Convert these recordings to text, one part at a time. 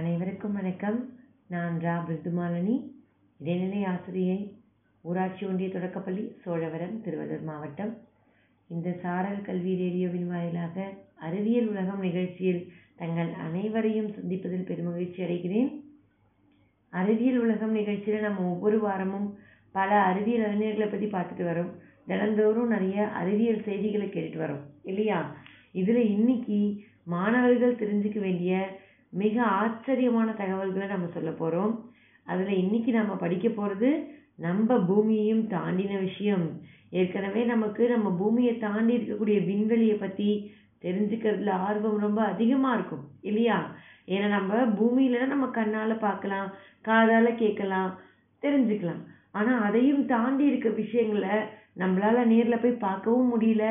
அனைவருக்கும் வணக்கம். நான் ரா பிருதுமாலினி. இடைநிலை ஆசிரியை ஊராட்சி ஒன்றிய தொடக்கப்பள்ளி சோழவரம் திருவள்ளூர் மாவட்டம். இந்த சாரல் கல்வி ரேடியோவின் வாயிலாக அறிவியல் உலகம் நிகழ்ச்சியில் தங்கள் அனைவரையும் சந்திப்பதில் பெருமகிழ்ச்சி அடைகிறேன். அறிவியல் உலகம் நிகழ்ச்சியில் நம்ம ஒவ்வொரு வாரமும் பல அறிவியல் அறிஞர்களை பற்றி பார்த்துட்டு வரோம். தினந்தோறும் நிறைய அறிவியல் செய்திகளை கேட்டுட்டு வரோம். இல்லையா? இதில் இன்னைக்கு மாணவர்கள் தெரிஞ்சுக்க வேண்டிய மிக ஆச்சரியமான தகவல்களை நம்ம சொல்ல போகிறோம் அதில் இன்றைக்கி நம்ம படிக்க போகிறது நம்ம பூமியையும் தாண்டின விஷயம். ஏற்கனவே நமக்கு நம்ம பூமியை தாண்டி இருக்கக்கூடிய விண்வெளியை பற்றி தெரிஞ்சுக்கிறதுல ஆர்வம் ரொம்ப அதிகமாக இருக்கும் இல்லையா? ஏன்னா நம்ம பூமியில நம்ம கண்ணால் பார்க்கலாம் காதால் கேட்கலாம் தெரிஞ்சுக்கலாம். ஆனால் அதையும் தாண்டி இருக்க விஷயங்களை நம்மளால் நேரில் போய் பார்க்கவும் முடியல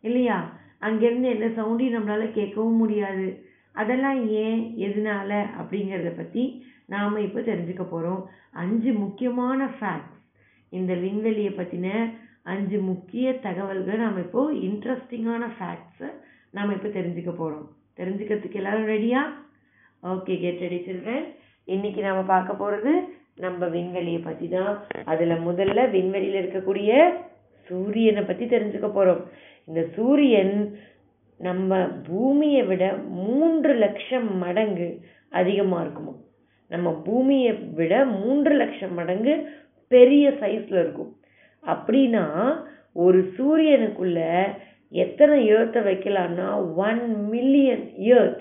இல்லையா? அங்கேருந்து எந்த சவுண்டையும் நம்மளால் கேட்கவும் முடியாது. அதெல்லாம் ஏன் எதனால அப்படிங்கிறத பற்றி நாம் இப்போ தெரிஞ்சுக்க போகிறோம் அஞ்சு முக்கியமான ஃபேக்ட்ஸ் இந்த விண்வெளியை பற்றின அஞ்சு முக்கிய தகவல்கள் நாம் இப்போ இன்ட்ரெஸ்டிங்கான ஃபேக்ட்ஸை நாம் இப்போ தெரிஞ்சுக்க போகிறோம் தெரிஞ்சுக்கிறதுக்கு எல்லோரும் ரெடியா ஓகே கெட் ரெடி சில்ட்ரன் இன்னைக்கு நாம் பார்க்க போகிறது நம்ம விண்வெளியை பற்றி தான். அதில் முதல்ல விண்வெளியில் இருக்கக்கூடிய சூரியனை பற்றி தெரிஞ்சுக்க போகிறோம் இந்த சூரியன் நம்ம பூமியை விட மூன்று லட்சம் மடங்கு அதிகமாக இருக்குமா? நம்ம பூமியை விட மூன்று லட்சம் மடங்கு பெரிய சைஸில் இருக்கும். அப்படின்னா ஒரு சூரியனுக்குள்ள எத்தனை ஏர்த்தை வைக்கலான்னா ஒன் மில்லியன் ஏர்த்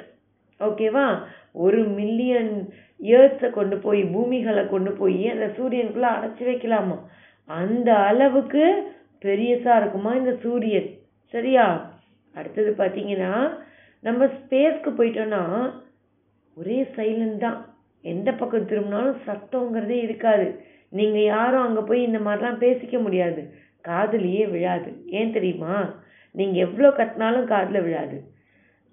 ஓகேவா ஒரு மில்லியன் ஏர்த்தை கொண்டு போய் பூமிகளை கொண்டு போய் அந்த சூரியனுக்குள்ளே அடைச்சி வைக்கலாமா? அந்த அளவுக்கு பெரியசாக இருக்குமா இந்த சூரியன்? சரியா? அடுத்தது பார்த்தீங்கன்னா நம்ம ஸ்பேஸ்க்கு போயிட்டோன்னா ஒரே சைலண்ட் தான். எந்த பக்கம் திரும்பினாலும் சத்தங்கிறதே இருக்காது. நீங்கள் யாரும் அங்கே போய் இந்த மாதிரிலாம் பேசிக்க முடியாது. காதுலேயே விழாது. ஏன் தெரியுமா? நீங்கள் எவ்வளோ கத்தினாலும் காதில் விழாது.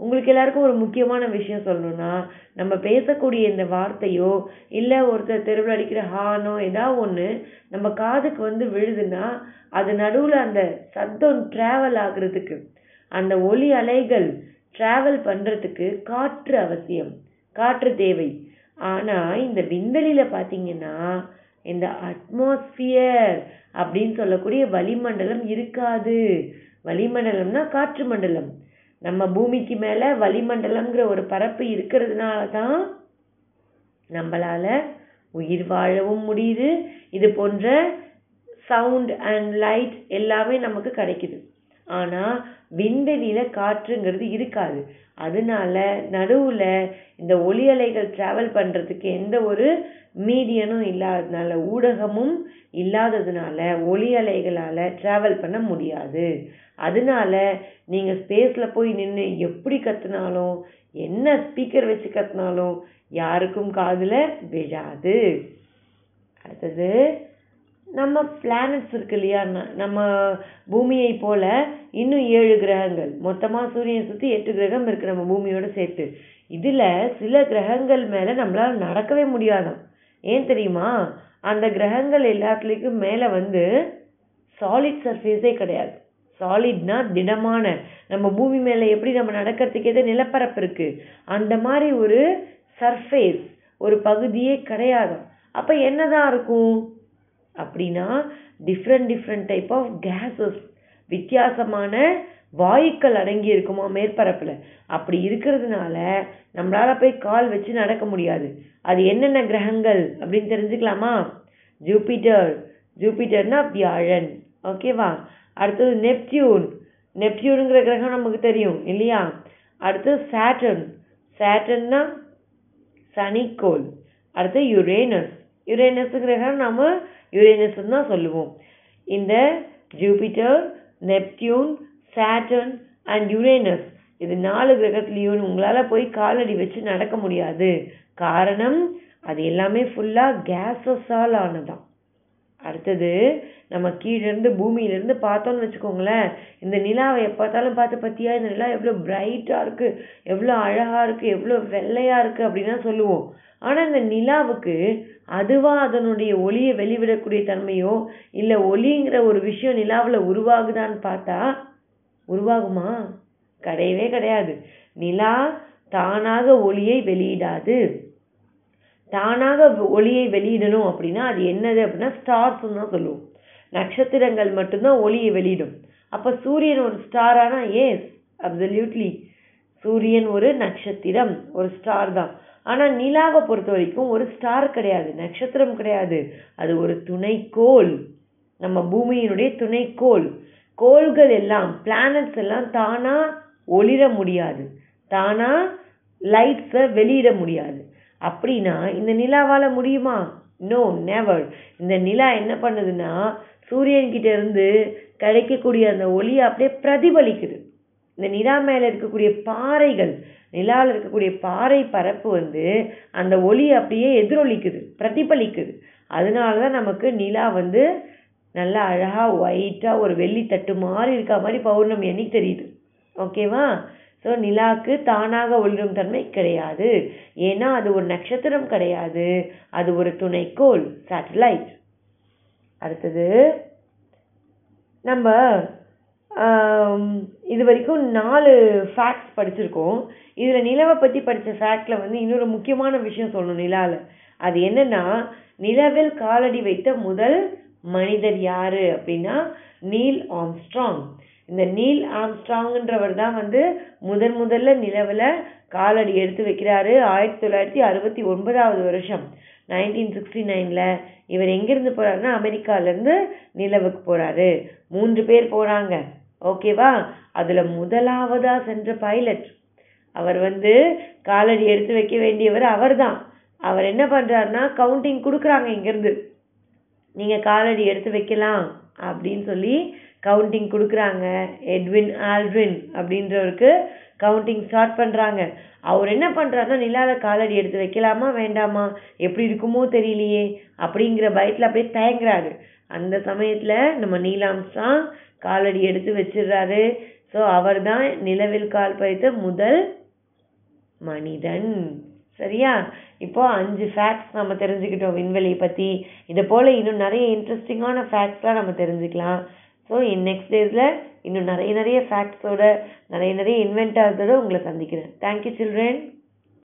உங்களுக்கு எல்லாருக்கும் ஒரு முக்கியமான விஷயம் சொல்லணும்னா நம்ம பேசக்கூடிய இந்த வார்த்தையோ இல்லை ஒருத்தர் தெருவில் அடிக்கிற ஹானோ ஏதாவது ஒன்று நம்ம காதுக்கு வந்து விழுதுன்னா அது நடுவில் அந்த சத்தம் ட்ராவல் ஆகுறதுக்கு அந்த ஒலி அலைகள் ட்ராவல் பண்ணுறதுக்கு காற்று அவசியம். காற்று தேவை. ஆனால் இந்த விண்வெளியில் பார்த்தீங்கன்னா இந்த அட்மாஸ்பியர் அப்படின்னு சொல்லக்கூடிய வளிமண்டலம் இருக்காது. வளிமண்டலம்னா காற்று மண்டலம். நம்ம பூமிக்கு மேலே வளிமண்டலம்ங்கிற ஒரு பரப்பு இருக்கிறதுனால தான் நம்மளால உயிர் வாழவும் முடியுது. இது போன்ற சவுண்ட் அண்ட் லைட் எல்லாமே நமக்கு கிடைக்குது. ஆனால் விண்வெளியில் காற்றுங்கிறது இருக்காது. அதனால நடுவில் இந்த ஒலி அலைகள் ட்ராவல் பண்ணுறதுக்கு எந்த ஒரு மீடியனும் இல்லாததுனால ஊடகமும் இல்லாததுனால ஒலி அலைகளால் ட்ராவல் பண்ண முடியாது. அதனால நீங்கள் ஸ்பேஸில் போய் நின்று எப்படி கற்றுனாலும் என்ன ஸ்பீக்கர் வச்சு கற்றுனாலும் யாருக்கும் காதில் விழாது. அடுத்தது நம்ம பிளானட்ஸ் இருக்கு இல்லையா? நம்ம பூமியை போல இன்னும் ஏழு கிரகங்கள். மொத்தமாக சூரியனை சுற்றி எட்டு கிரகம் இருக்குது நம்ம பூமியோட சேர்த்து. இதில் சில கிரகங்கள் மேலே நம்மளால் நடக்கவே முடியாதாம் ஏன் தெரியுமா? அந்த கிரகங்கள் எல்லாத்துலேயும் மேலே வந்து சாலிட் சர்ஃபேஸே கிடையாது. சாலிட்னா திடமான. நம்ம பூமி மேலே எப்படி நம்ம நடக்கிறதுக்கு எது நிலப்பரப்பு இருக்குது அந்த மாதிரி ஒரு சர்ஃபேஸ் ஒரு பகுதியே கிடையாது. அப்போ என்னதான் இருக்கும்? அப்படின்னா different different type of gases வித்தியாசமான வாயுக்கள் அடங்கி இருக்குமா மேற்பரப்பில்? அப்படி இருக்கிறதுனால நம்மளால் போய் கால் வச்சு நடக்க முடியாது. அது என்னென்ன கிரகங்கள் அப்படின்னு தெரிஞ்சுக்கலாமா? ஜூபிட்டர். ஜூபிட்டர்னா வியாழன். ஓகேவா அடுத்தது நெப்டியூன். நெப்டியூனுங்கிற கிரகம் நமக்கு தெரியும் இல்லையா? அடுத்து சேட்டன் சேட்டன்னா சனிக்கோள். அடுத்து யுரேனஸ். யுரேனஸ் கிரகம் நம்ம யுரேனஸ் தான் சொல்லுவோம். இந்த Jupiter Neptune Saturn and Uranus இது நாலு கிரகத்துலேயும் உங்களால் போய் காலடி வச்சு நடக்க முடியாது. காரணம் அது எல்லாமே ஃபுல்லாக கேஸஸால் ஆனதான் அடுத்தது நம்ம கீழேருந்து பூமியிலேருந்து பார்த்தோன்னு வச்சுக்கோங்களேன் இந்த நிலாவை எப்போ பார்த்தாலும் பார்த்து பார்த்தியா இந்த நிலா எவ்வளோ பிரைட்டாக இருக்குது எவ்வளோ அழகாக இருக்குது எவ்வளோ வெள்ளையாக இருக்குது அப்படின்னா சொல்லுவோம். ஆனால் இந்த நிலாவுக்கு அதுவாக அதனுடைய ஒளியை வெளிவிடக்கூடிய தன்மையோ இல்லை ஒளிங்கிற ஒரு விஷயம் நிலாவில் உருவாகுதான்னு பார்த்தா உருவாகுமா? கிடையவே கிடையாது. நிலா தானாக ஒளியை வெளியிடாது. தானாக ஒளியை வெளியிடணும் அப்படின்னா அது என்னது அப்படின்னா ஸ்டார்ஸ்ன்னு தான் சொல்லுவோம். நட்சத்திரங்கள் மட்டும்தான் ஒளியை வெளியிடும். அப்போ சூரியன் ஒரு ஸ்டாரானா ஏஸ் அப்சல்யூட்லி சூரியன் ஒரு நட்சத்திரம் ஒரு ஸ்டார் தான். ஆனால் நிலாவை பொறுத்த வரைக்கும் ஒரு ஸ்டார் கிடையாது நட்சத்திரம் கிடையாது. அது ஒரு துணைக்கோள். நம்ம பூமியினுடைய துணைக்கோள். கோள்கள் எல்லாம் பிளானட்ஸ் எல்லாம் தானாக ஒளிர முடியாது. தானாக லைட்ஸை வெளியிட முடியாது. அப்படின்னா இந்த நிலாவால் முடியுமா? நோ நெவர் இந்த நிலா என்ன பண்ணுதுன்னா சூரியன்கிட்ட இருந்து கிடைக்கக்கூடிய அந்த ஒளியை அப்படியே பிரதிபலிக்குது. இந்த நிலா மேலே இருக்கக்கூடிய பாறைகள் நிலாவில் இருக்கக்கூடிய பாறை பரப்பு வந்து அந்த ஒளி அப்படியே எதிரொலிக்குது பிரதிபலிக்குது. அதனால தான் நமக்கு நிலா வந்து நல்லா அழகாக ஒயிட்டாக ஒரு வெள்ளி தட்டு மாதிரி இருக்க மாதிரி பௌர்ணமி அன்னைக்கு தெரியுது. ஓகேவா ஸோ நிலாவுக்கு தானாக ஒளிரும் தன்மை கிடையாது. ஏன்னா அது ஒரு நட்சத்திரம் கிடையாது. அது ஒரு துணைக்கோள் சேட்டலைட் அடுத்தது நம்ம இது வரைக்கும் நாலு ஃபேக்ட்ஸ் படிச்சிருக்கோம். இதில் நிலவை பற்றி படித்த ஃபேக்டில் வந்து இன்னொரு முக்கியமான விஷயம் சொல்லணும் நிலாவில் அது என்னென்னா நிலவில் காலடி வைத்த முதல் மனிதர் யார் அப்படின்னா நீல் ஆம்ஸ்ட்ராங். இந்த நீல் ஆம்ஸ்ட்ராங்ன்றவர் தான் வந்து முதன் முதல்ல நிலவில் காலடி எடுத்து வைக்கிறாரு. ஆயிரத்தி தொள்ளாயிரத்தி அறுபத்தி ஒன்பதாவது வருஷம் நைன்டீன் சிக்ஸ்டி நைனில் இவர் எங்கேருந்து போகிறாருன்னா அமெரிக்காவிலேருந்து நிலவுக்கு போகிறாரு மூன்று பேர் போகிறாங்க ஓகேவா? அதில் முதலாவதாக சென்ற பைலட். அவர் வந்து காலடி எடுத்து வைக்க வேண்டியவர் அவர் தான் அவர் என்ன பண்ணுறாருன்னா கவுண்டிங் கொடுக்குறாங்க இங்கேருந்து. நீங்கள் காலடி எடுத்து வைக்கலாம் அப்படின்னு சொல்லி கவுண்டிங் கொடுக்குறாங்க. எட்வின் ஆல்ட்ரின் அப்படின்றவருக்கு கவுண்டிங் ஸ்டார்ட் பண்ணுறாங்க அவர் என்ன பண்ணுறாருன்னா நிலாவில் காலடி எடுத்து வைக்கலாமா வேண்டாமா எப்படி இருக்குமோ தெரியலையே அப்படிங்கிற பயத்தில் அப்படியே தயங்குறாரு. அந்த சமயத்தில் நம்ம நீலாம்சா காலடி எடுத்து வச்சிடுறாரு. ஸோ அவர் தான் நிலவில் கால் பதித்த முதல் மனிதன். சரியா? இப்போ அஞ்சு ஃபேக்ட்ஸ் நம்ம தெரிஞ்சுக்கிட்டோம் விண்வெளியை பற்றி இதை போல் இன்னும் நிறைய இன்ட்ரெஸ்டிங்கான ஃபேக்ட்ஸ்லாம் நம்ம தெரிஞ்சுக்கலாம். ஸோ இன் நெக்ஸ்ட் டேஸில் இன்னும் நிறைய நிறைய ஃபேக்ட்ஸோட நிறைய நிறைய இன்வென்டர்ஸோட உங்களை சந்திக்கிறேன். Thank you children